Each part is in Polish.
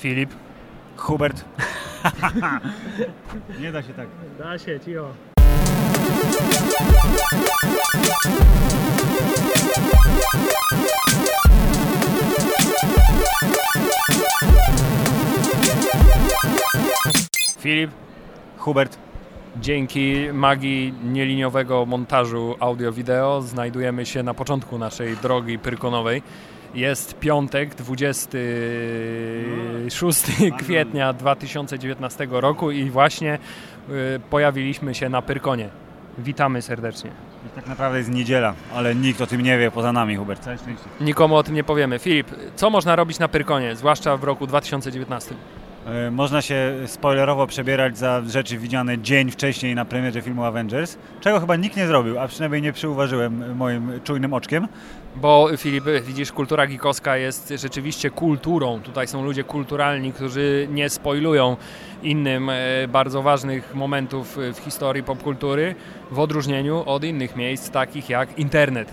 Filip. Hubert. Nie da się tak. Da się, cicho. Filip, Hubert. dzięki magii nieliniowego montażu audio-wideo znajdujemy się na początku naszej drogi pyrkonowej. Jest piątek, 26 kwietnia 2019 roku i właśnie y, pojawiliśmy się na Pyrkonie. Witamy serdecznie. Tak naprawdę jest niedziela, ale nikt o tym nie wie poza nami, Hubert. Całe szczęście. Nikomu o tym nie powiemy. Filip, co można robić na Pyrkonie, zwłaszcza w roku 2019? E, Można się spoilerowo przebierać za rzeczy widziane dzień wcześniej na premierze filmu Avengers, czego chyba nikt nie zrobił, a przynajmniej nie przyuważyłem moim czujnym oczkiem. Bo Filip, widzisz, kultura gikowska jest rzeczywiście kulturą. Tutaj są ludzie kulturalni, którzy nie spoilują innym e, bardzo ważnych momentów w historii popkultury, w odróżnieniu od innych miejsc, takich jak internet.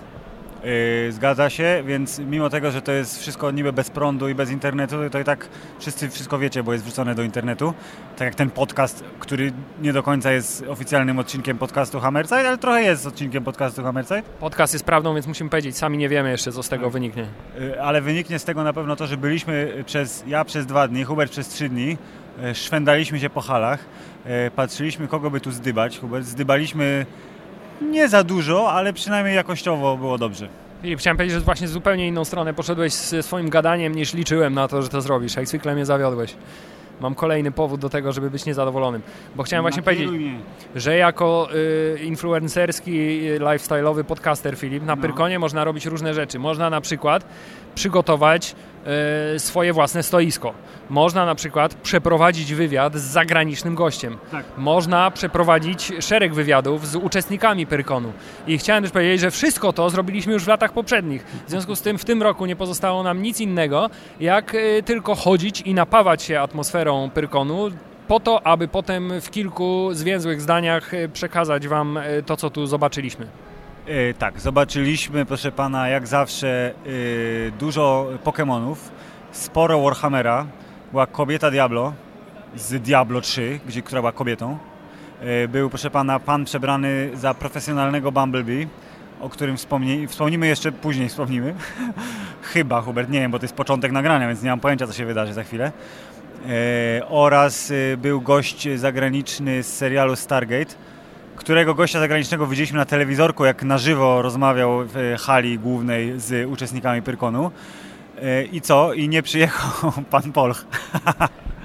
Yy, Zgadza się, więc mimo tego, że to jest wszystko niby bez prądu i bez internetu, to i tak wszyscy wszystko wiecie, bo jest wrzucone do internetu. Tak jak ten podcast, który nie do końca jest oficjalnym odcinkiem podcastu Hammerside, ale trochę jest odcinkiem podcastu Hammerside. Podcast jest prawdą, więc musimy powiedzieć, sami nie wiemy jeszcze, co z tego wyniknie. Yy, Ale wyniknie z tego na pewno to, że byliśmy przez, ja przez dwa dni, Hubert przez trzy dni, yy, szwendaliśmy się po halach, yy, patrzyliśmy kogo by tu zdybać. Hubert, zdybaliśmy nie za dużo, ale przynajmniej jakościowo było dobrze. Filip, chciałem powiedzieć, że właśnie zupełnie inną stronę poszedłeś ze swoim gadaniem niż liczyłem na to, że to zrobisz. Jak zwykle mnie zawiodłeś. Mam kolejny powód do tego, żeby być niezadowolonym. Bo chciałem właśnie powiedzieć, mnie. że jako y, influencerski, y, lifestyle'owy podcaster Filip, na No. Pyrkonie można robić różne rzeczy. Można na przykład przygotować swoje własne stoisko. Można na przykład przeprowadzić wywiad z zagranicznym gościem. Tak. Można przeprowadzić szereg wywiadów z uczestnikami Pyrkonu. I chciałem też powiedzieć, że wszystko to zrobiliśmy już w latach poprzednich. W związku z tym w tym roku nie pozostało nam nic innego, jak y, tylko chodzić i napawać się atmosferą Pyrkonu, po to, aby potem w kilku zwięzłych zdaniach y, przekazać Wam to, co tu zobaczyliśmy. E, tak, zobaczyliśmy, proszę pana, jak zawsze e, dużo Pokémonów, sporo Warhammera, była kobieta Diablo z Diablo 3, gdzie, która była kobietą. E, był, proszę pana, pan przebrany za profesjonalnego Bumblebee, o którym wspomni, wspomnimy jeszcze później, wspomnimy. Chyba, Hubert, nie wiem, bo to jest początek nagrania, więc nie mam pojęcia, co się wydarzy za chwilę. Oraz był gość zagraniczny z serialu Stargate, którego gościa zagranicznego widzieliśmy na telewizorku, jak na żywo rozmawiał w e, hali głównej z uczestnikami Pyrkonu. E, I co? I nie przyjechał pan Polch.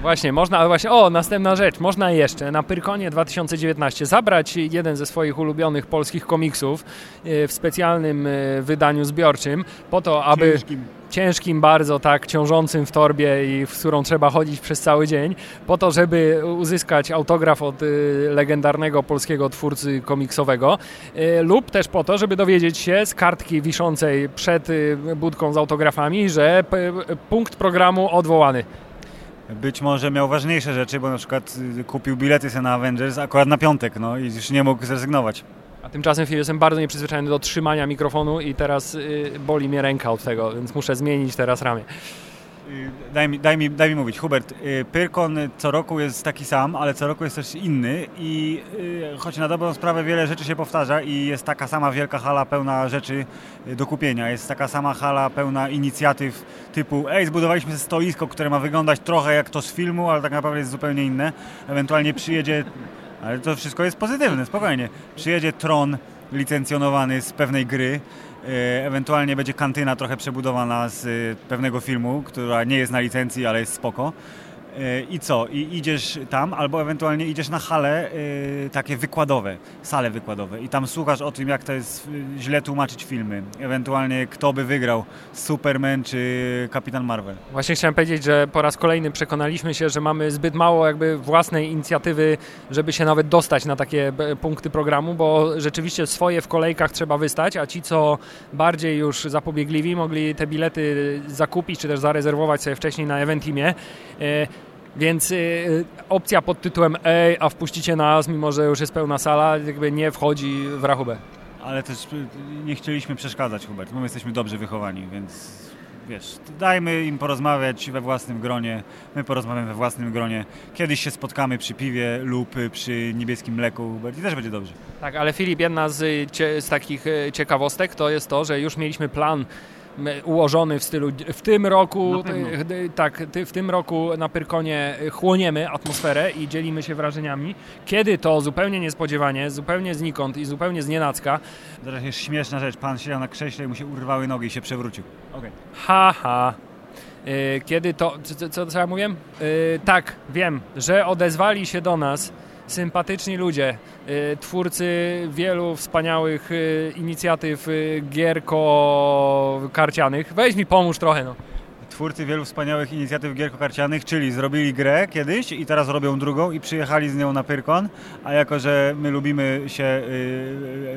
Właśnie, można, ale właśnie, o, następna rzecz, można jeszcze na Pyrkonie 2019 zabrać jeden ze swoich ulubionych polskich komiksów e, w specjalnym wydaniu zbiorczym, po to, aby Ciężkim. Ciężkim bardzo, tak, ciążącym w torbie i w którą trzeba chodzić przez cały dzień, po to, żeby uzyskać autograf od y, legendarnego polskiego twórcy komiksowego y, lub też po to, żeby dowiedzieć się z kartki wiszącej przed y, budką z autografami, że punkt programu odwołany. Być może miał ważniejsze rzeczy, bo na przykład kupił bilety na Avengers akurat na piątek, no i już nie mógł zrezygnować. A tymczasem Filip, jestem bardzo nieprzyzwyczajony do trzymania mikrofonu i teraz y, boli mnie ręka od tego, więc muszę zmienić teraz ramię. Y, Daj mi, daj mi, daj mi mówić, Hubert, y, Pyrkon co roku jest taki sam, ale co roku jest też inny i choć na dobrą sprawę wiele rzeczy się powtarza i jest taka sama wielka hala pełna rzeczy do kupienia, jest taka sama hala pełna inicjatyw typu ej, zbudowaliśmy stoisko, które ma wyglądać trochę jak to z filmu, ale tak naprawdę jest zupełnie inne, ewentualnie przyjedzie, ale to wszystko jest pozytywne, spokojnie, przyjedzie Tron licencjonowany z pewnej gry, E, Ewentualnie będzie kantyna trochę przebudowana z e, pewnego filmu, która nie jest na licencji, ale jest spoko. E, I co? I idziesz tam, albo ewentualnie idziesz na hale e, takie wykładowe, sale wykładowe i tam słuchasz o tym, jak to jest e, źle tłumaczyć filmy. Ewentualnie kto by wygrał, Superman czy Kapitan Marvel. Właśnie chciałem powiedzieć, że po raz kolejny przekonaliśmy się, że mamy zbyt mało jakby własnej inicjatywy, żeby się nawet dostać na takie punkty programu, bo rzeczywiście swoje w kolejkach trzeba wystać, a ci, co bardziej już zapobiegliwi, mogli te bilety zakupić, czy też zarezerwować sobie wcześniej na Eventimie. Więc y, opcja pod tytułem Ej, a wpuścicie nas, mimo że już jest pełna sala, jakby nie wchodzi w rachubę. Ale też y, nie chcieliśmy przeszkadzać, Hubert. My jesteśmy dobrze wychowani, więc wiesz, dajmy im porozmawiać we własnym gronie, my porozmawiamy we własnym gronie. Kiedyś się spotkamy przy piwie lub przy niebieskim mleku i też będzie dobrze. Tak, ale Filip, jedna z, z takich ciekawostek to jest to, że już mieliśmy plan ułożony w stylu w tym roku tak, w tym roku na Pyrkonie chłoniemy atmosferę i dzielimy się wrażeniami. Kiedy to zupełnie niespodziewanie, zupełnie znikąd i zupełnie znienacka. Zaraz jest śmieszna rzecz, pan siedział na krześle i mu się urwały nogi i się przewrócił. Okay. Ha, ha. E, kiedy to, co, co, co ja mówię? Yy, tak, wiem, że odezwali się do nas sympatyczni ludzie, y, twórcy wielu wspaniałych y, inicjatyw y, gierko-karcianych. Weź mi pomóż trochę, no. Twórcy wielu wspaniałych inicjatyw gierko-karcianych, czyli zrobili grę kiedyś i teraz robią drugą i przyjechali z nią na Pyrkon, a jako, że my lubimy się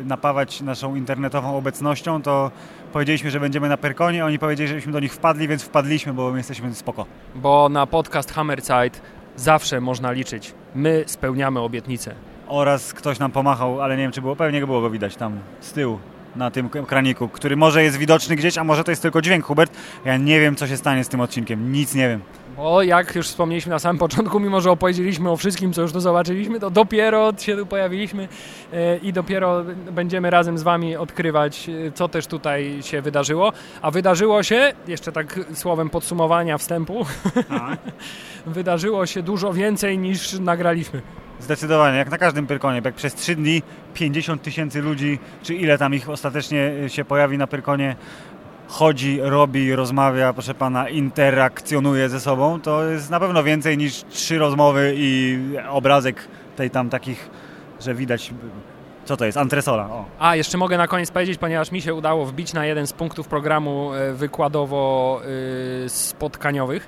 napawać naszą internetową obecnością, to powiedzieliśmy, że będziemy na Pyrkonie, oni powiedzieli, żebyśmy do nich wpadli, więc wpadliśmy, bo my jesteśmy spoko. Bo na podcast Hammerzeit zawsze można liczyć. My spełniamy obietnice. Oraz ktoś nam pomachał, ale nie wiem, czy było, pewnie było go widać tam z tyłu na tym kraniku, który może jest widoczny gdzieś, a może to jest tylko dźwięk, Hubert. Ja nie wiem, co się stanie z tym odcinkiem, nic nie wiem. Bo jak już wspomnieliśmy na samym początku, mimo że opowiedzieliśmy o wszystkim, co już tu zobaczyliśmy, to dopiero się tu pojawiliśmy e, i dopiero będziemy razem z Wami odkrywać, e, co też tutaj się wydarzyło. A wydarzyło się, jeszcze tak słowem podsumowania wstępu, tak. wydarzyło się dużo więcej niż nagraliśmy. Zdecydowanie, jak na każdym Pyrkonie, jak przez trzy dni 50 tysięcy ludzi, czy ile tam ich ostatecznie się pojawi na Pyrkonie, chodzi, robi, rozmawia, proszę pana, interakcjonuje ze sobą, to jest na pewno więcej niż trzy rozmowy i obrazek tej tam takich, że widać co to jest? Antresola. O. A, jeszcze mogę na koniec powiedzieć, ponieważ mi się udało wbić na jeden z punktów programu e, wykładowo-spotkaniowych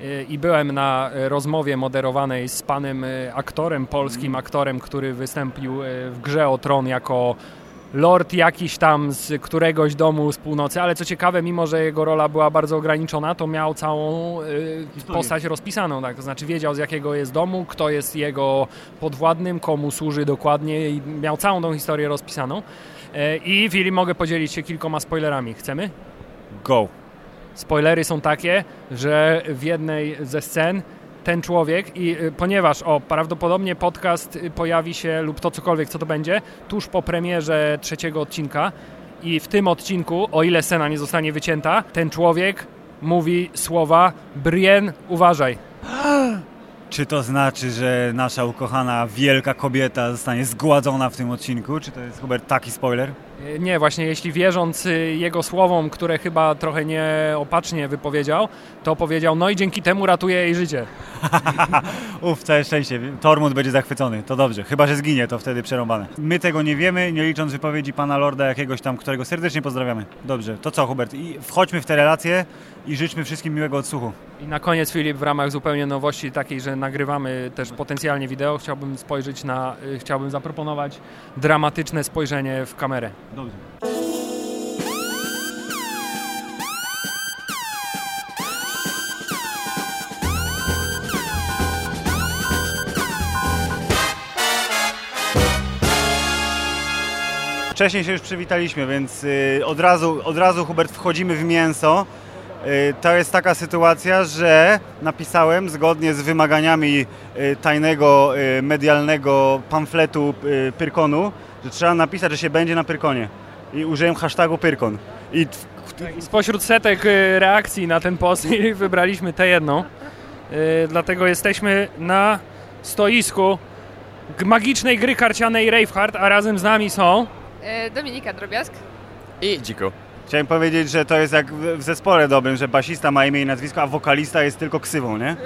e, e, i byłem na rozmowie moderowanej z panem aktorem, polskim mm. aktorem, który wystąpił w grze o tron jako lord jakiś tam z któregoś domu z północy, ale co ciekawe, mimo że jego rola była bardzo ograniczona, to miał całą y, postać rozpisaną, tak? to znaczy wiedział z jakiego jest domu, kto jest jego podwładnym, komu służy dokładnie i miał całą tą historię rozpisaną. Y, I Willi, mogę podzielić się kilkoma spoilerami. Chcemy? Go! Spoilery są takie, że w jednej ze scen ten człowiek i y, ponieważ o, prawdopodobnie podcast y, pojawi się lub to cokolwiek, co to będzie, tuż po premierze trzeciego odcinka i w tym odcinku, o ile scena nie zostanie wycięta, ten człowiek mówi słowa Brien, uważaj. Czy to znaczy, że nasza ukochana wielka kobieta zostanie zgładzona w tym odcinku? Czy to jest, Hubert, taki spoiler? E, nie, właśnie jeśli wierząc y, jego słowom, które chyba trochę nieopatrznie wypowiedział, to powiedział, no i dzięki temu ratuje jej życie. Uf, całe szczęście. Tormund będzie zachwycony, to dobrze. Chyba, że zginie, to wtedy przerąbane. My tego nie wiemy, nie licząc wypowiedzi pana Lorda jakiegoś tam, którego serdecznie pozdrawiamy. Dobrze, to co Hubert? I wchodźmy w te relacje i życzmy wszystkim miłego odsłuchu. I na koniec Filip, w ramach zupełnie nowości takiej, że nagrywamy też potencjalnie wideo, chciałbym spojrzeć na, y, chciałbym zaproponować dramatyczne spojrzenie w kamerę. Dobrze. Wcześniej się już przywitaliśmy, więc y, od razu, od razu Hubert wchodzimy w mięso. Y, to jest taka sytuacja, że napisałem zgodnie z wymaganiami y, tajnego medialnego pamfletu Pyrkonu, że trzeba napisać, że się będzie na Pyrkonie. I użyłem hashtagu Pyrkon. I spośród setek y, reakcji na ten post wybraliśmy tę jedną. Y, dlatego jesteśmy na stoisku magicznej gry karcianej Raveheart, a razem z nami są... E, Dominika Drobiazg. I Dziko. Chciałem powiedzieć, że to jest jak w zespole dobrym, że basista ma imię i nazwisko, a wokalista jest tylko ksywą, nie?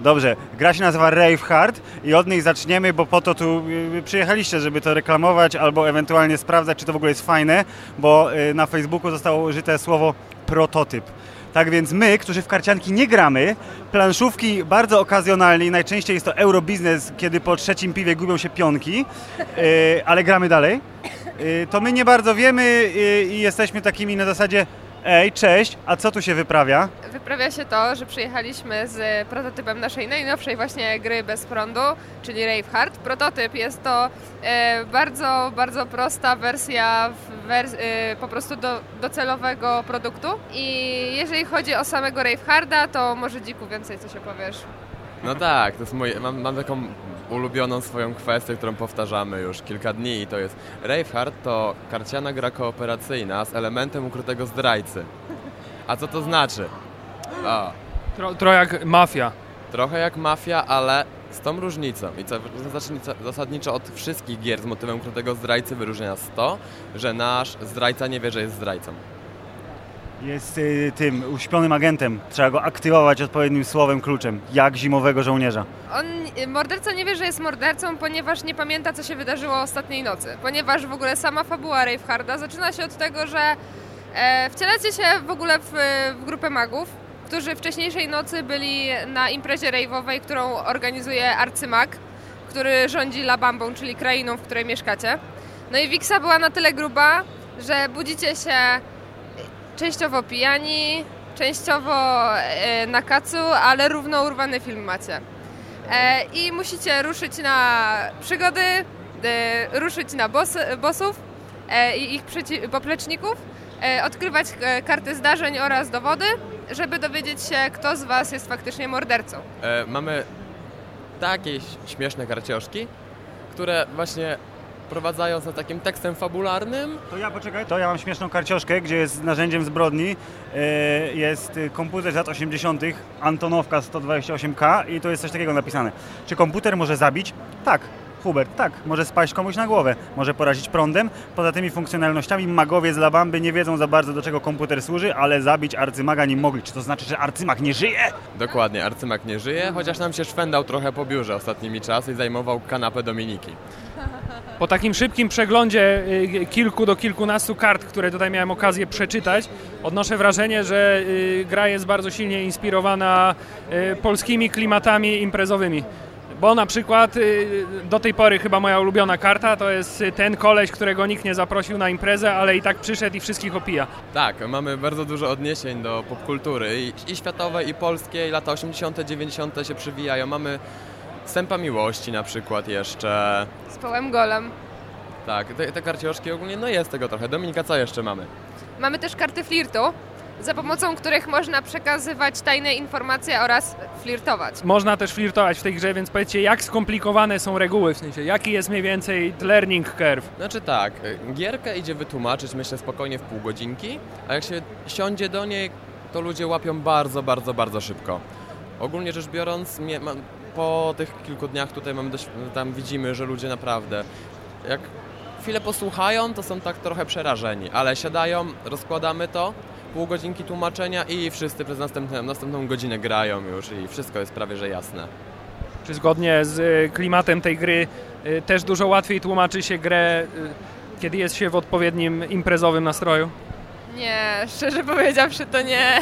Dobrze, gra się nazywa Rave Hard i od niej zaczniemy, bo po to tu y, przyjechaliście, żeby to reklamować albo ewentualnie sprawdzać, czy to w ogóle jest fajne, bo y, na Facebooku zostało użyte słowo prototyp. Tak więc my, którzy w karcianki nie gramy, planszówki bardzo okazjonalnie, najczęściej jest to eurobiznes, kiedy po trzecim piwie gubią się pionki, y, ale gramy dalej. Y, to my nie bardzo wiemy y, i jesteśmy takimi na zasadzie Ej, cześć, a co tu się wyprawia? Wyprawia się to, że przyjechaliśmy z prototypem naszej najnowszej właśnie gry bez prądu, czyli Raveheart. Prototyp jest to e, bardzo, bardzo prosta wersja wers e, po prostu do, docelowego produktu. I jeżeli chodzi o samego Raveharda, to może Dziku więcej coś opowiesz. No tak, to jest moje, mam, mam taką ulubioną swoją kwestię, którą powtarzamy już kilka dni i to jest Raveheart to karciana gra kooperacyjna z elementem ukrytego zdrajcy. A co to znaczy? O, Tro, trochę jak mafia. trochę jak mafia, ale z tą różnicą i co zasadniczo, zasadniczo od wszystkich gier z motywem ukrytego zdrajcy wyróżnia nas to, że nasz zdrajca nie wie, że jest zdrajcą. Jest y, tym uśpionym agentem. Trzeba go aktywować odpowiednim słowem, kluczem, jak zimowego żołnierza. On, morderca nie wie, że jest mordercą, ponieważ nie pamięta, co się wydarzyło ostatniej nocy. Ponieważ w ogóle sama fabuła Raveharda zaczyna się od tego, że e, wcielacie się w ogóle w, w grupę magów, którzy wcześniejszej nocy byli na imprezie rave'owej, którą organizuje arcymag, który rządzi Labambą, czyli krainą, w której mieszkacie. No i Wiksa była na tyle gruba, że budzicie się częściowo pijani, częściowo e, na kacu, ale równo urwany film macie. E, I musicie ruszyć na przygody, ruszyć na boss, bossów e, i ich popleczników, odkrywać karty zdarzeń oraz dowody, żeby dowiedzieć się, kto z Was jest faktycznie mordercą. Mamy takie śmieszne karcioszki, które właśnie prowadzając za takim tekstem fabularnym, To ja poczekaj. To ja mam śmieszną karcioszkę, gdzie jest narzędziem zbrodni. e, Jest y, komputer z lat 80. Antonowka 128K i to jest coś takiego napisane. Czy komputer może zabić? Tak. Hubert, tak, może spaść komuś na głowę, może porazić prądem. Poza tymi funkcjonalnościami magowie z Labamby nie wiedzą za bardzo do czego komputer służy, ale zabić arcymaga nie mogli. Czy to znaczy, że arcymag nie żyje? dokładnie, arcymak nie żyje, chociaż nam się szwendał trochę po biurze ostatnimi czasy i zajmował kanapę Dominiki. Po takim szybkim przeglądzie y, kilku do kilkunastu kart, które tutaj miałem okazję przeczytać, odnoszę wrażenie, że y, gra jest bardzo silnie inspirowana y, polskimi klimatami imprezowymi. Bo na przykład y, do tej pory chyba moja ulubiona karta to jest y, ten koleś, którego nikt nie zaprosił na imprezę, ale i tak przyszedł i wszystkich opija. Tak, mamy bardzo dużo odniesień do popkultury i, i światowej, i polskiej. Lata 80., 90. się przywijają. Mamy Sępa Miłości na przykład jeszcze. Z połem golem. Tak, te, te karcioszki ogólnie, no jest tego trochę. Dominika, co jeszcze mamy? Mamy też karty flirtu, za pomocą których można przekazywać tajne informacje oraz flirtować. Można też flirtować w tej grze, więc powiedzcie, jak skomplikowane są reguły, w sensie, jaki jest mniej więcej learning curve. Znaczy tak, y, gierkę idzie wytłumaczyć myślę spokojnie w pół godzinki, a jak się siądzie do niej, to ludzie łapią bardzo, bardzo, bardzo szybko. Ogólnie rzecz biorąc, po tych kilku dniach tutaj mamy dość, tam widzimy, że ludzie naprawdę jak chwilę posłuchają, to są tak trochę przerażeni, ale siadają, rozkładamy to, pół godzinki tłumaczenia i wszyscy przez następną, godzinę grają już i wszystko jest prawie że jasne. Czy zgodnie z y, klimatem tej gry y, też dużo łatwiej tłumaczy się grę, y, kiedy jest się w odpowiednim imprezowym nastroju? Nie, szczerze powiedziawszy to nie.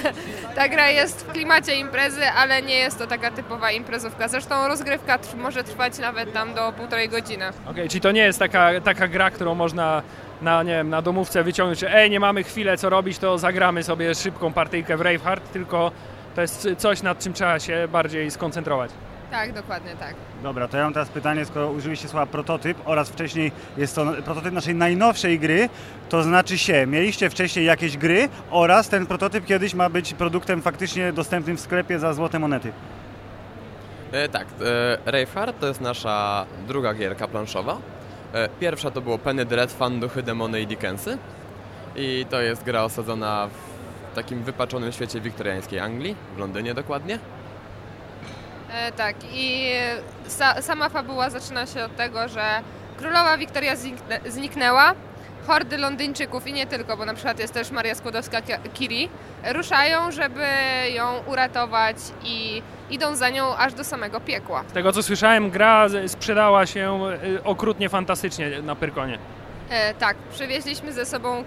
Ta gra jest w klimacie imprezy, ale nie jest to taka typowa imprezówka. Zresztą rozgrywka tr- może trwać nawet tam do półtorej godziny. Okej, czyli to nie jest taka, taka gra, którą można na, nie wiem, na domówce wyciągnąć, że ej, nie mamy chwilę co robić, to zagramy sobie szybką partyjkę w Raveheart, tylko to jest coś, nad czym trzeba się bardziej skoncentrować. Tak, dokładnie tak. Dobra, to ja mam teraz pytanie, skoro użyliście słowa prototyp oraz wcześniej jest to prototyp naszej najnowszej gry, to znaczy się, mieliście wcześniej jakieś gry oraz ten prototyp kiedyś ma być produktem faktycznie dostępnym w sklepie za złote monety. E, tak, e, Raveheart to jest nasza druga gierka planszowa. E, pierwsza to było Penny Dreadfun, Duchy, Demony i Dickensy. I to jest gra osadzona w takim wypaczonym świecie wiktoriańskiej Anglii, w Londynie dokładnie. E, tak, i sa- sama fabuła zaczyna się od tego, że królowa Wiktoria zniknę- zniknęła, hordy Londyńczyków i nie tylko, bo na przykład jest też Maria Skłodowska-Curie, ruszają, żeby ją uratować i idą za nią aż do samego piekła. Z tego co słyszałem, gra sprzedała się y, okrutnie fantastycznie na Pyrkonie. E, tak, przywieźliśmy ze sobą e,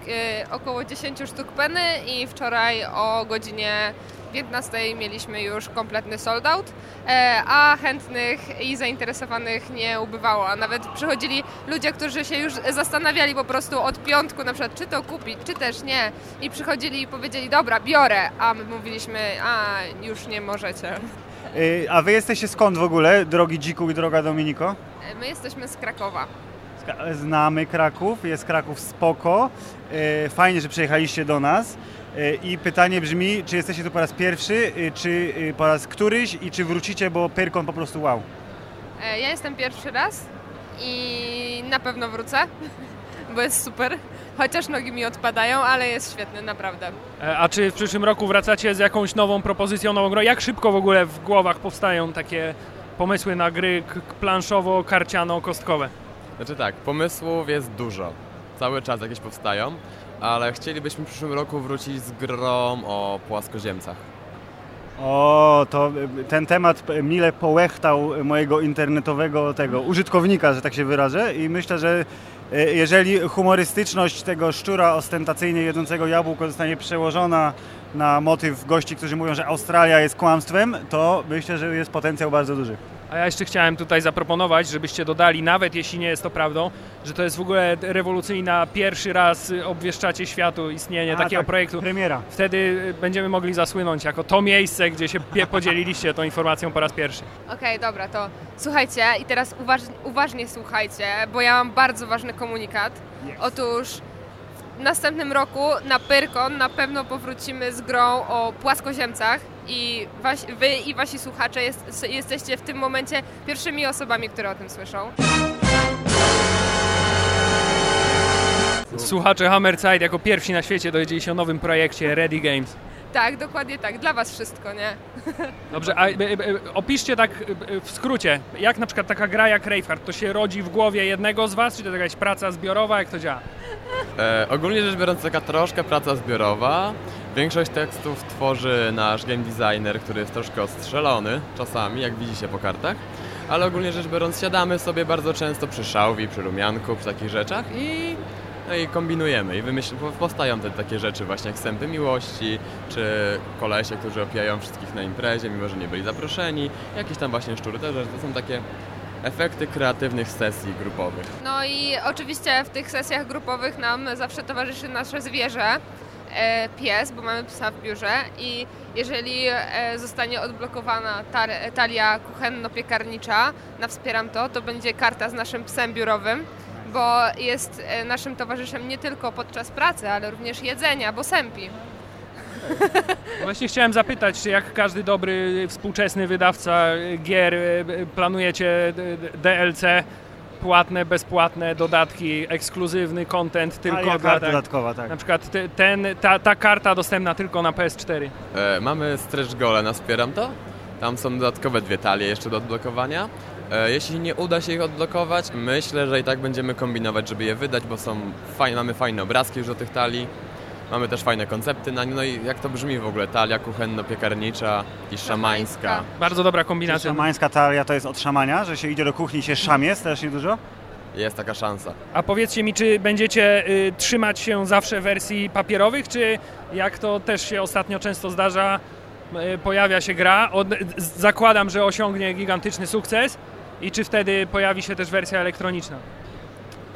około 10 sztuk peny i wczoraj o godzinie 15 mieliśmy już kompletny sold out, e, a chętnych i zainteresowanych nie ubywało. A nawet przychodzili ludzie, którzy się już zastanawiali po prostu od piątku na przykład, czy to kupić, czy też nie. I przychodzili i powiedzieli, dobra, biorę, a my mówiliśmy, a już nie możecie. Y, A wy jesteście skąd w ogóle, drogi Dziku i droga Dominiko? E, My jesteśmy z Krakowa. Znamy Kraków, jest Kraków spoko. Y, Fajnie, że przyjechaliście do nas. Y, I pytanie brzmi, czy jesteście tu po raz pierwszy, y, czy po raz któryś i czy wrócicie, bo Pyrkon po prostu wow. E, Ja jestem pierwszy raz i na pewno wrócę, bo jest super. Chociaż nogi mi odpadają, ale jest świetny, naprawdę. E, A czy w przyszłym roku wracacie z jakąś nową propozycją, nową grą? Jak szybko w ogóle w głowach powstają takie pomysły na gry planszowo-karciano-kostkowe? Znaczy tak, pomysłów jest dużo. Cały czas jakieś powstają, ale chcielibyśmy w przyszłym roku wrócić z grą o płaskoziemcach. O, to y, ten temat mile połechtał mojego internetowego tego użytkownika, że tak się wyrażę i myślę, że y, jeżeli humorystyczność tego szczura ostentacyjnie jedzącego jabłko zostanie przełożona na motyw gości, którzy mówią, że Australia jest kłamstwem, to myślę, że jest potencjał bardzo duży. A ja jeszcze chciałem tutaj zaproponować, żebyście dodali, nawet jeśli nie jest to prawdą, że to jest w ogóle rewolucyjna, pierwszy raz obwieszczacie światu istnienie A, takiego tak, projektu. Premiera. Wtedy będziemy mogli zasłynąć jako to miejsce, gdzie się podzieliliście tą informacją po raz pierwszy. Okej, dobra, to słuchajcie i teraz uważ, uważnie słuchajcie, bo ja mam bardzo ważny komunikat. Otóż w następnym roku na Pyrkon na pewno powrócimy z grą o płaskoziemcach i wy i wasi słuchacze jest, jesteście w tym momencie pierwszymi osobami, które o tym słyszą. Słuchacze Hammerside jako pierwsi na świecie dowiedzieli się o nowym projekcie Ready Games. Tak, dokładnie tak, dla was wszystko, nie? Dobrze, a y, y, y, opiszcie tak w skrócie, jak na przykład taka gra jak Braveheart, to się rodzi w głowie jednego z was, czy to jakaś praca zbiorowa, jak to działa? E, ogólnie rzecz biorąc, taka troszkę praca zbiorowa. Większość tekstów tworzy nasz game designer, który jest troszkę ostrzelony czasami, jak widzicie po kartach. Ale ogólnie rzecz biorąc, siadamy sobie bardzo często przy szałwi, przy rumianku, przy takich rzeczach i, no i kombinujemy. I wymyśl, po- powstają te takie rzeczy właśnie jak sępy miłości, czy kolesie, którzy opijają wszystkich na imprezie, mimo że nie byli zaproszeni. Jakieś tam właśnie szczury. To, to są takie efekty kreatywnych sesji grupowych. No i oczywiście w tych sesjach grupowych nam zawsze towarzyszy nasze zwierzę, e, pies, bo mamy psa w biurze i jeżeli e, zostanie odblokowana talia kuchenno-piekarnicza na Wspieram To, to będzie karta z naszym psem biurowym, bo jest e, naszym towarzyszem nie tylko podczas pracy, ale również jedzenia, bo sępi. Właśnie chciałem zapytać, czy jak każdy dobry współczesny wydawca gier y, planujecie DLC, płatne, bezpłatne, dodatki, ekskluzywny content tylko dla... Tak, dodatkowa, tak. na przykład te- ten, ta, ta karta dostępna tylko na PS4. E, mamy stretch gole na Wspieram To. Tam są dodatkowe dwie talie jeszcze do odblokowania. E, jeśli nie uda się ich odblokować, myślę, że i tak będziemy kombinować, żeby je wydać, bo są fajne, mamy fajne obrazki już do tych talii. Mamy też fajne koncepty na nie. No i jak to brzmi w ogóle? Talia kuchenno-piekarnicza i szamańska. Bardzo dobra Czy kombinacja. Szamańska talia to jest od szamania, że się idzie do kuchni i się szamie strasznie dużo? Jest taka szansa. A powiedzcie mi, czy będziecie y, trzymać się zawsze wersji papierowych, czy jak to też się ostatnio często zdarza, y, pojawia się gra, od, z- zakładam, że osiągnie gigantyczny sukces i czy wtedy pojawi się też wersja elektroniczna?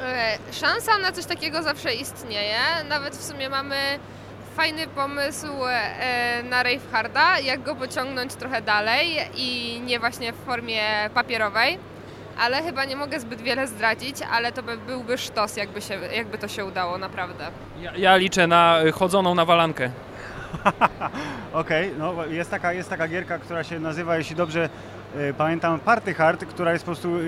E, Szansa na coś takiego zawsze istnieje. Nawet w sumie mamy fajny pomysł e, na Raveharda, jak go pociągnąć trochę dalej i nie właśnie w formie papierowej. Ale chyba nie mogę zbyt wiele zdradzić, ale to by, byłby sztos, jakby, się, jakby to się udało, naprawdę. Ja, ja liczę na y, chodzoną na walankę. Okej, no jest taka, jest taka gierka, która się nazywa, jeśli dobrze e, pamiętam, Party Hard, która jest po prostu e,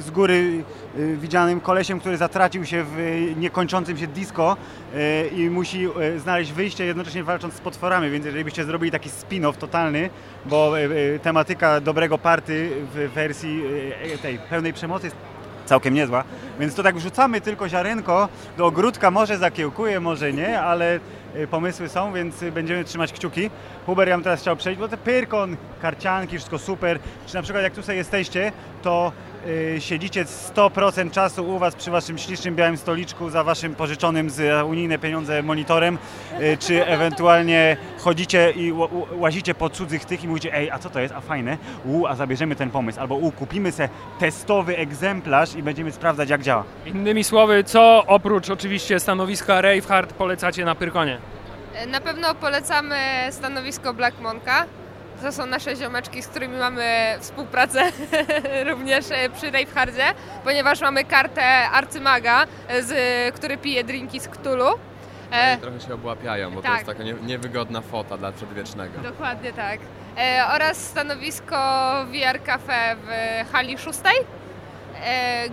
z góry e, widzianym kolesiem, który zatracił się w e, niekończącym się disco e, i musi e, znaleźć wyjście jednocześnie walcząc z potworami, więc jeżeli byście zrobili taki spin-off totalny, bo e, e, tematyka dobrego party w wersji e, tej pełnej przemocy jest całkiem niezła, więc to tak wrzucamy tylko ziarenko do ogródka, może zakiełkuje, może nie, ale y, pomysły są, więc y, będziemy trzymać kciuki. Huber, ja bym teraz chciał przejść, bo te Pyrkon, karcianki, wszystko super. Czy na przykład jak tutaj jesteście, to siedzicie 100% czasu u Was przy Waszym ślicznym białym stoliczku za Waszym pożyczonym z unijne pieniądze monitorem, y, czy ewentualnie chodzicie i łazicie po cudzych tych i mówicie, ej, a co to jest, a fajne, u, a zabierzemy ten pomysł, albo u, kupimy se testowy egzemplarz i będziemy sprawdzać jak działa. Innymi słowy, co oprócz oczywiście stanowiska Ravehard polecacie na Pyrkonie? E, Na pewno polecamy stanowisko Black Monka. To są nasze ziomeczki, z którymi mamy współpracę również e, przy Ravehardzie, ponieważ mamy kartę arcymaga, e, z, który pije drinki z Cthulhu. E, trochę się obłapiają, bo to tak. jest taka nie, niewygodna fota dla przedwiecznego. Dokładnie tak. E, oraz stanowisko VR Cafe w hali szóstej,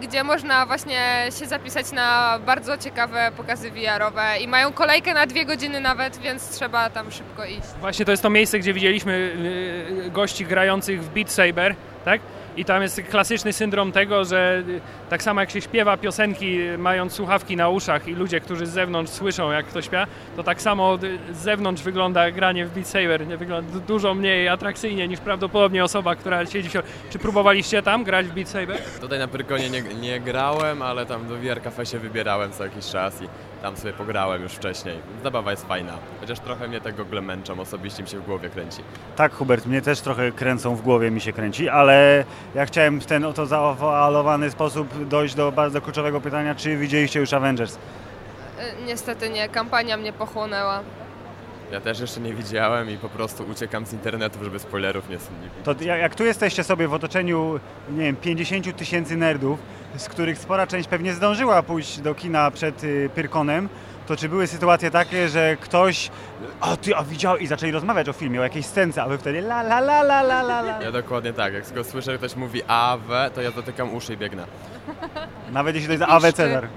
gdzie można właśnie się zapisać na bardzo ciekawe pokazy VR-owe i mają kolejkę na dwie godziny nawet, więc trzeba tam szybko iść. Właśnie to jest to miejsce, gdzie widzieliśmy y, gości grających w Beat Saber, tak? I tam jest klasyczny syndrom tego, że tak samo jak się śpiewa piosenki mając słuchawki na uszach i ludzie, którzy z zewnątrz słyszą jak ktoś śpiewa, to tak samo z zewnątrz wygląda granie w Beat Saber. Nie wygląda du- dużo mniej atrakcyjnie niż prawdopodobnie osoba, która siedzi w. Czy próbowaliście tam grać w Beat Saber? Tutaj na Pyrkonie nie, nie grałem, ale tam do VR Cafe się wybierałem co jakiś czas i tam sobie pograłem już wcześniej. Zabawa jest fajna, chociaż trochę mnie te gogle męczą, osobiście mi się w głowie kręci. Tak, Hubert, mnie też trochę kręcą w głowie, mi się kręci, ale ja chciałem w ten oto zaowalowany sposób dojść do bardzo kluczowego pytania, czy widzieliście już Avengers? E, Niestety nie, kampania mnie pochłonęła. Ja też jeszcze nie widziałem i po prostu uciekam z internetu, żeby spoilerów nie nie To ja- jak tu jesteście sobie w otoczeniu, nie wiem, 50 tysięcy nerdów, z których spora część pewnie zdążyła pójść do kina przed y, Pyrkonem, to czy były sytuacje takie, że ktoś, a ty, a widział i zaczęli rozmawiać o filmie, o jakiejś scence, a wy wtedy la la la la la la la. Ja dokładnie tak, jak tylko słyszę, że ktoś mówi AW, to ja zatykam uszy i biegnę. Nawet jeśli to jest Awe Cezar.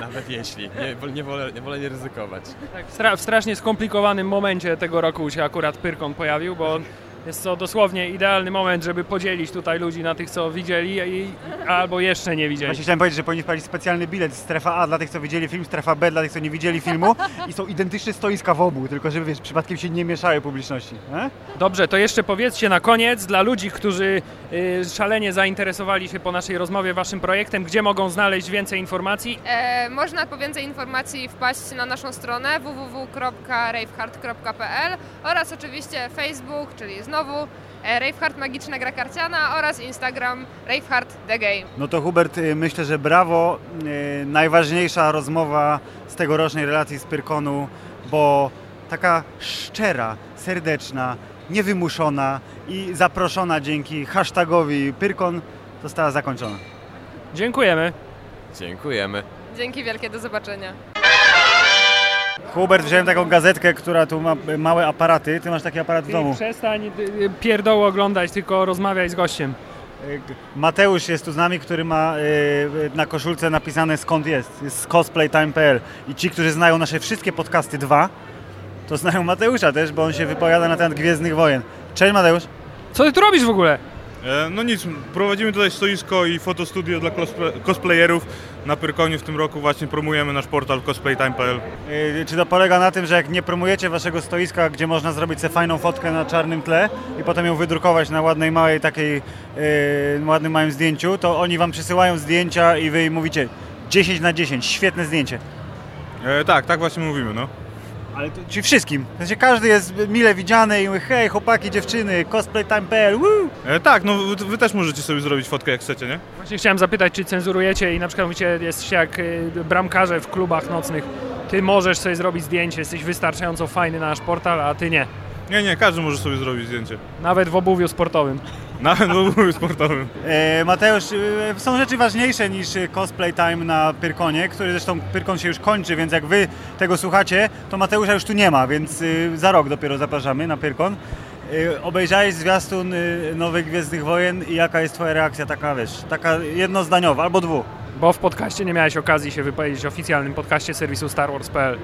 Nawet jeśli. Nie, nie, wolę, nie wolę nie ryzykować. Tak, w, stra- w strasznie skomplikowanym momencie tego roku się akurat Pyrkon pojawił, bo jest to dosłownie idealny moment, żeby podzielić tutaj ludzi na tych, co widzieli i, albo jeszcze nie widzieli. Właśnie chciałem powiedzieć, że powinni wprowadzić specjalny bilet strefa A dla tych, co widzieli film, strefa B dla tych, co nie widzieli filmu i są identyczne stoiska w obu, tylko żeby wiesz, przypadkiem się nie mieszały publiczności. E? Dobrze, to jeszcze powiedzcie na koniec dla ludzi, którzy y, szalenie zainteresowali się po naszej rozmowie waszym projektem, gdzie mogą znaleźć więcej informacji. E, można po więcej informacji wpaść na naszą stronę www.ravehard.pl oraz oczywiście Facebook, czyli znowu e, Ravehard Magiczna Gra Karciana oraz Instagram Ravehard The Game. No to Hubert, y, myślę, że brawo. Y, Najważniejsza rozmowa z tegorocznej relacji z Pyrkonu, bo taka szczera, serdeczna, niewymuszona i zaproszona dzięki hashtagowi Pyrkon została zakończona. Dziękujemy. Dziękujemy. Dzięki wielkie, do zobaczenia. Hubert, wziąłem taką gazetkę, która tu ma małe aparaty. Ty masz taki aparat w Ty domu. przestań y, y, pierdoły oglądać, tylko rozmawiaj z gościem. Y, Mateusz jest tu z nami, który ma na koszulce napisane skąd jest. Jest z cosplaytime.pl i ci, którzy znają nasze wszystkie podcasty dwa, to znają Mateusza też, bo on się wypowiada na temat Gwiezdnych Wojen. Cześć Mateusz. Co ty tu robisz w ogóle? E, No nic, prowadzimy tutaj stoisko i fotostudio dla cosplay- cosplayerów. Na Pyrkonie w tym roku właśnie promujemy nasz portal cosplaytime.pl. Y, Czy to polega na tym, że jak nie promujecie waszego stoiska, gdzie można zrobić sobie fajną fotkę na czarnym tle i potem ją wydrukować na ładnej małej takiej, y, ładnym małym zdjęciu, to oni wam przysyłają zdjęcia i wy mówicie 10 na 10, świetne zdjęcie. E, tak, tak właśnie mówimy, no. Ale to, czyli wszystkim. W sensie każdy jest mile widziany i mówi hej chłopaki, dziewczyny, cosplaytime.pl, woo! E, tak, no wy, wy też możecie sobie zrobić fotkę jak chcecie, nie? Właśnie chciałem zapytać, czy cenzurujecie i na przykład mówicie, jesteście jak y, bramkarze w klubach nocnych. Ty możesz sobie zrobić zdjęcie, jesteś wystarczająco fajny na nasz portal, a ty nie. Nie, nie, każdy może sobie zrobić zdjęcie. Nawet w obuwiu sportowym. Nawet w obuwiu sportowym. E, Mateusz, e, są rzeczy ważniejsze niż cosplay time na Pyrkonie, który zresztą Pyrkon się już kończy, więc jak wy tego słuchacie, to Mateusza już tu nie ma, więc e, za rok dopiero zapraszamy na Pyrkon. E, Obejrzałeś zwiastun Nowych Gwiezdnych Wojen i jaka jest twoja reakcja taka, wiesz, taka jednozdaniowa albo dwu? Bo w podcaście nie miałeś okazji się wypowiedzieć w oficjalnym podcaście serwisu StarWars.pl.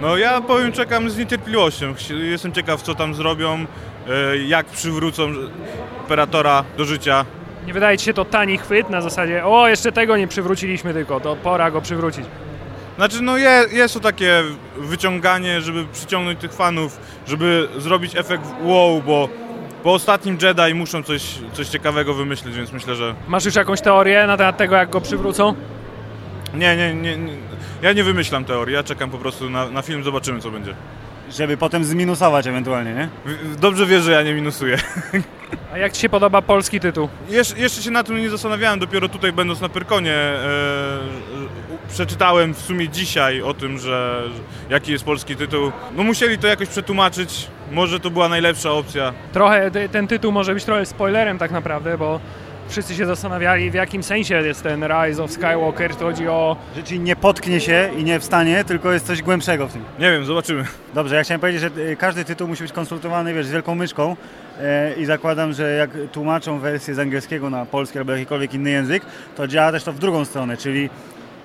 No ja powiem, czekam z niecierpliwością. Jestem ciekaw, co tam zrobią, jak przywrócą Imperatora do życia. Nie wydaje ci się to tani chwyt na zasadzie, o jeszcze tego nie przywróciliśmy tylko, to pora go przywrócić. Znaczy, no je, jest to takie wyciąganie, żeby przyciągnąć tych fanów, żeby zrobić efekt wow, bo po ostatnim Jedi muszą coś, coś ciekawego wymyślić, więc myślę, że... Masz już jakąś teorię na temat tego, jak go przywrócą? Nie, nie, nie, nie. ja nie wymyślam teorii, ja czekam po prostu na, na film, zobaczymy co będzie. Żeby potem zminusować ewentualnie, nie? Dobrze wiesz, że ja nie minusuję. A jak Ci się podoba polski tytuł? Jesz, jeszcze się na tym nie zastanawiałem, dopiero tutaj będąc na Pyrkonie e, przeczytałem w sumie dzisiaj o tym, że jaki jest polski tytuł. No musieli to jakoś przetłumaczyć, może to była najlepsza opcja. Trochę, ten tytuł może być trochę spoilerem tak naprawdę, bo wszyscy się zastanawiali w jakim sensie jest ten Rise of Skywalker, to chodzi o... Że ci nie potknie się i nie wstanie, tylko jest coś głębszego w tym. Nie wiem, zobaczymy. Dobrze, ja chciałem powiedzieć, że y, każdy tytuł musi być konsultowany, wiesz, z wielką myszką e, i zakładam, że jak tłumaczą wersję z angielskiego na polski albo jakikolwiek inny język, to działa też to w drugą stronę, czyli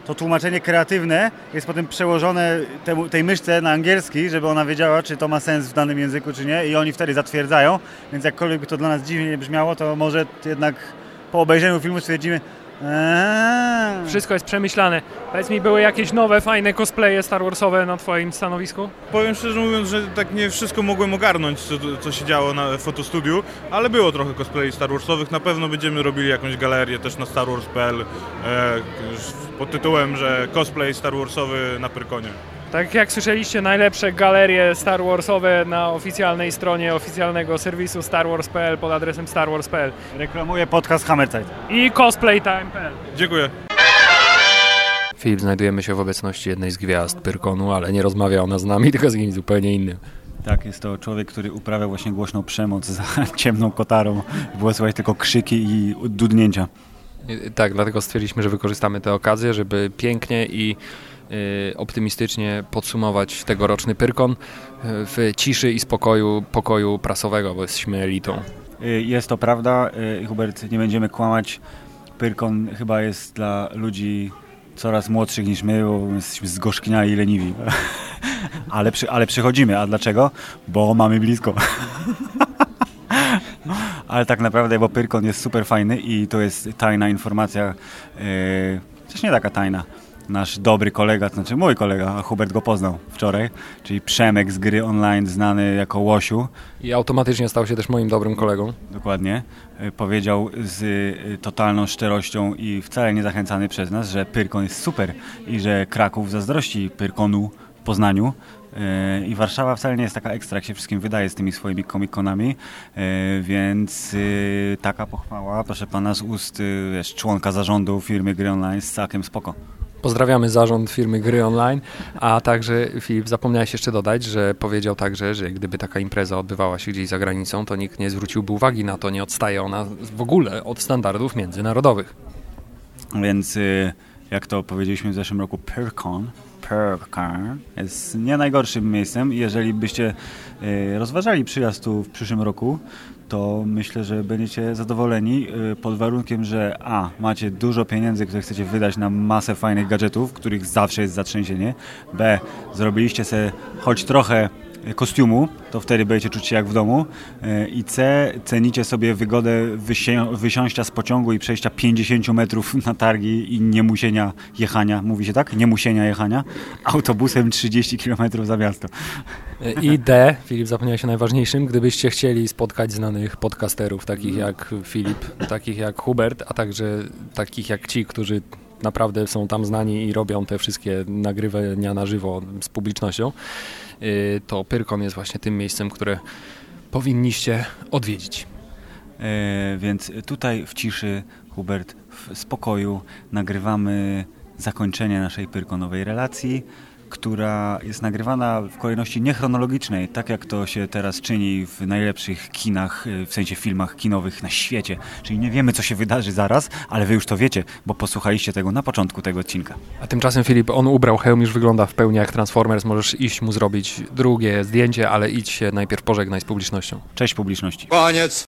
to tłumaczenie kreatywne jest potem przełożone temu, tej myszce na angielski, żeby ona wiedziała, czy to ma sens w danym języku, czy nie i oni wtedy zatwierdzają, więc jakkolwiek by to dla nas dziwnie nie brzmiało, to może jednak po obejrzeniu filmu stwierdzimy "Eee". Wszystko jest przemyślane. Powiedz mi, były jakieś nowe, fajne cosplaye Star Warsowe na Twoim stanowisku? Powiem szczerze mówiąc, że tak nie wszystko mogłem ogarnąć, co, co się działo na fotostudiu, ale było trochę cosplay Star Warsowych. Na pewno będziemy robili jakąś galerię też na starwars.pl e, pod tytułem, że cosplay Star Warsowy na Pyrkonie. Tak jak słyszeliście, najlepsze galerie Star Warsowe na oficjalnej stronie oficjalnego serwisu starwars.pl pod adresem starwars.pl Reklamuję podcast Hammerzeit. i cosplaytime.pl Dziękuję. Filip, znajdujemy się w obecności jednej z gwiazd Pyrkonu, ale nie rozmawia ona z nami, tylko z kimś zupełnie innym. Tak, jest to człowiek, który uprawia właśnie głośną przemoc za ciemną kotarą. Było słychać tylko krzyki i dudnięcia. Tak, dlatego stwierdziliśmy, że wykorzystamy tę okazję, żeby pięknie i y, optymistycznie podsumować tegoroczny Pyrkon y, w ciszy i spokoju pokoju prasowego, bo jesteśmy elitą. Y, Jest to prawda, Hubert, nie będziemy kłamać. Pyrkon chyba jest dla ludzi coraz młodszych niż my, bo jesteśmy zgorzkniali i leniwi. ale, przy, ale przychodzimy, a dlaczego? Bo mamy blisko. ale tak naprawdę, bo Pyrkon jest super fajny i to jest tajna informacja, yy, też nie taka tajna. Nasz dobry kolega, to znaczy mój kolega, a Hubert go poznał wczoraj, czyli Przemek z gry online, znany jako Łosiu, I automatycznie stał się też moim dobrym kolegą. Dokładnie. Y, Powiedział z y, totalną szczerością i wcale nie zachęcany przez nas, że Pyrkon jest super i że Kraków zazdrości Pyrkonu w Poznaniu. Y, I Warszawa wcale nie jest taka ekstra, jak się wszystkim wydaje z tymi swoimi komikonami, Y, więc y, taka pochwała, proszę pana, z ust wiesz, członka zarządu firmy Gry Online jest całkiem spoko. Pozdrawiamy zarząd firmy Gry Online, a także Filip, zapomniałeś jeszcze dodać, że powiedział także, że gdyby taka impreza odbywała się gdzieś za granicą, to nikt nie zwróciłby uwagi na to, nie odstaje ona w ogóle od standardów międzynarodowych. Więc jak to powiedzieliśmy w zeszłym roku, Jest nie najgorszym miejscem. Jeżeli byście y, rozważali przyjazd tu w przyszłym roku, to myślę, że będziecie zadowoleni y, pod warunkiem, że a, macie dużo pieniędzy, które chcecie wydać na masę fajnych gadżetów, których zawsze jest zatrzęsienie, b, zrobiliście sobie choć trochę kostiumu, to wtedy będziecie czuć się jak w domu. E, I C, cenicie sobie wygodę wysiąścia z pociągu i przejścia 50 metrów na targi i niemusienia jechania, mówi się tak? Niemusienia jechania, autobusem 30 km za miasto. I D, Filip zapomniałeś o najważniejszym, gdybyście chcieli spotkać znanych podcasterów, takich jak Filip, takich jak Hubert, a także takich jak ci, którzy naprawdę są tam znani i robią te wszystkie nagrywania na żywo z publicznością, to Pyrkon jest właśnie tym miejscem, które powinniście odwiedzić. E, więc tutaj w ciszy, Hubert, w spokoju nagrywamy zakończenie naszej pyrkonowej relacji, która jest nagrywana w kolejności niechronologicznej, tak jak to się teraz czyni w najlepszych kinach, e, w sensie filmach kinowych na świecie. Czyli nie wiemy, co się wydarzy zaraz, ale wy już to wiecie, bo posłuchaliście tego na początku tego odcinka. A tymczasem Filip, on ubrał hełm, już wygląda w pełni jak Transformers, możesz iść mu zrobić drugie zdjęcie, ale idź się najpierw pożegnaj z publicznością. Cześć publiczności. Koniec.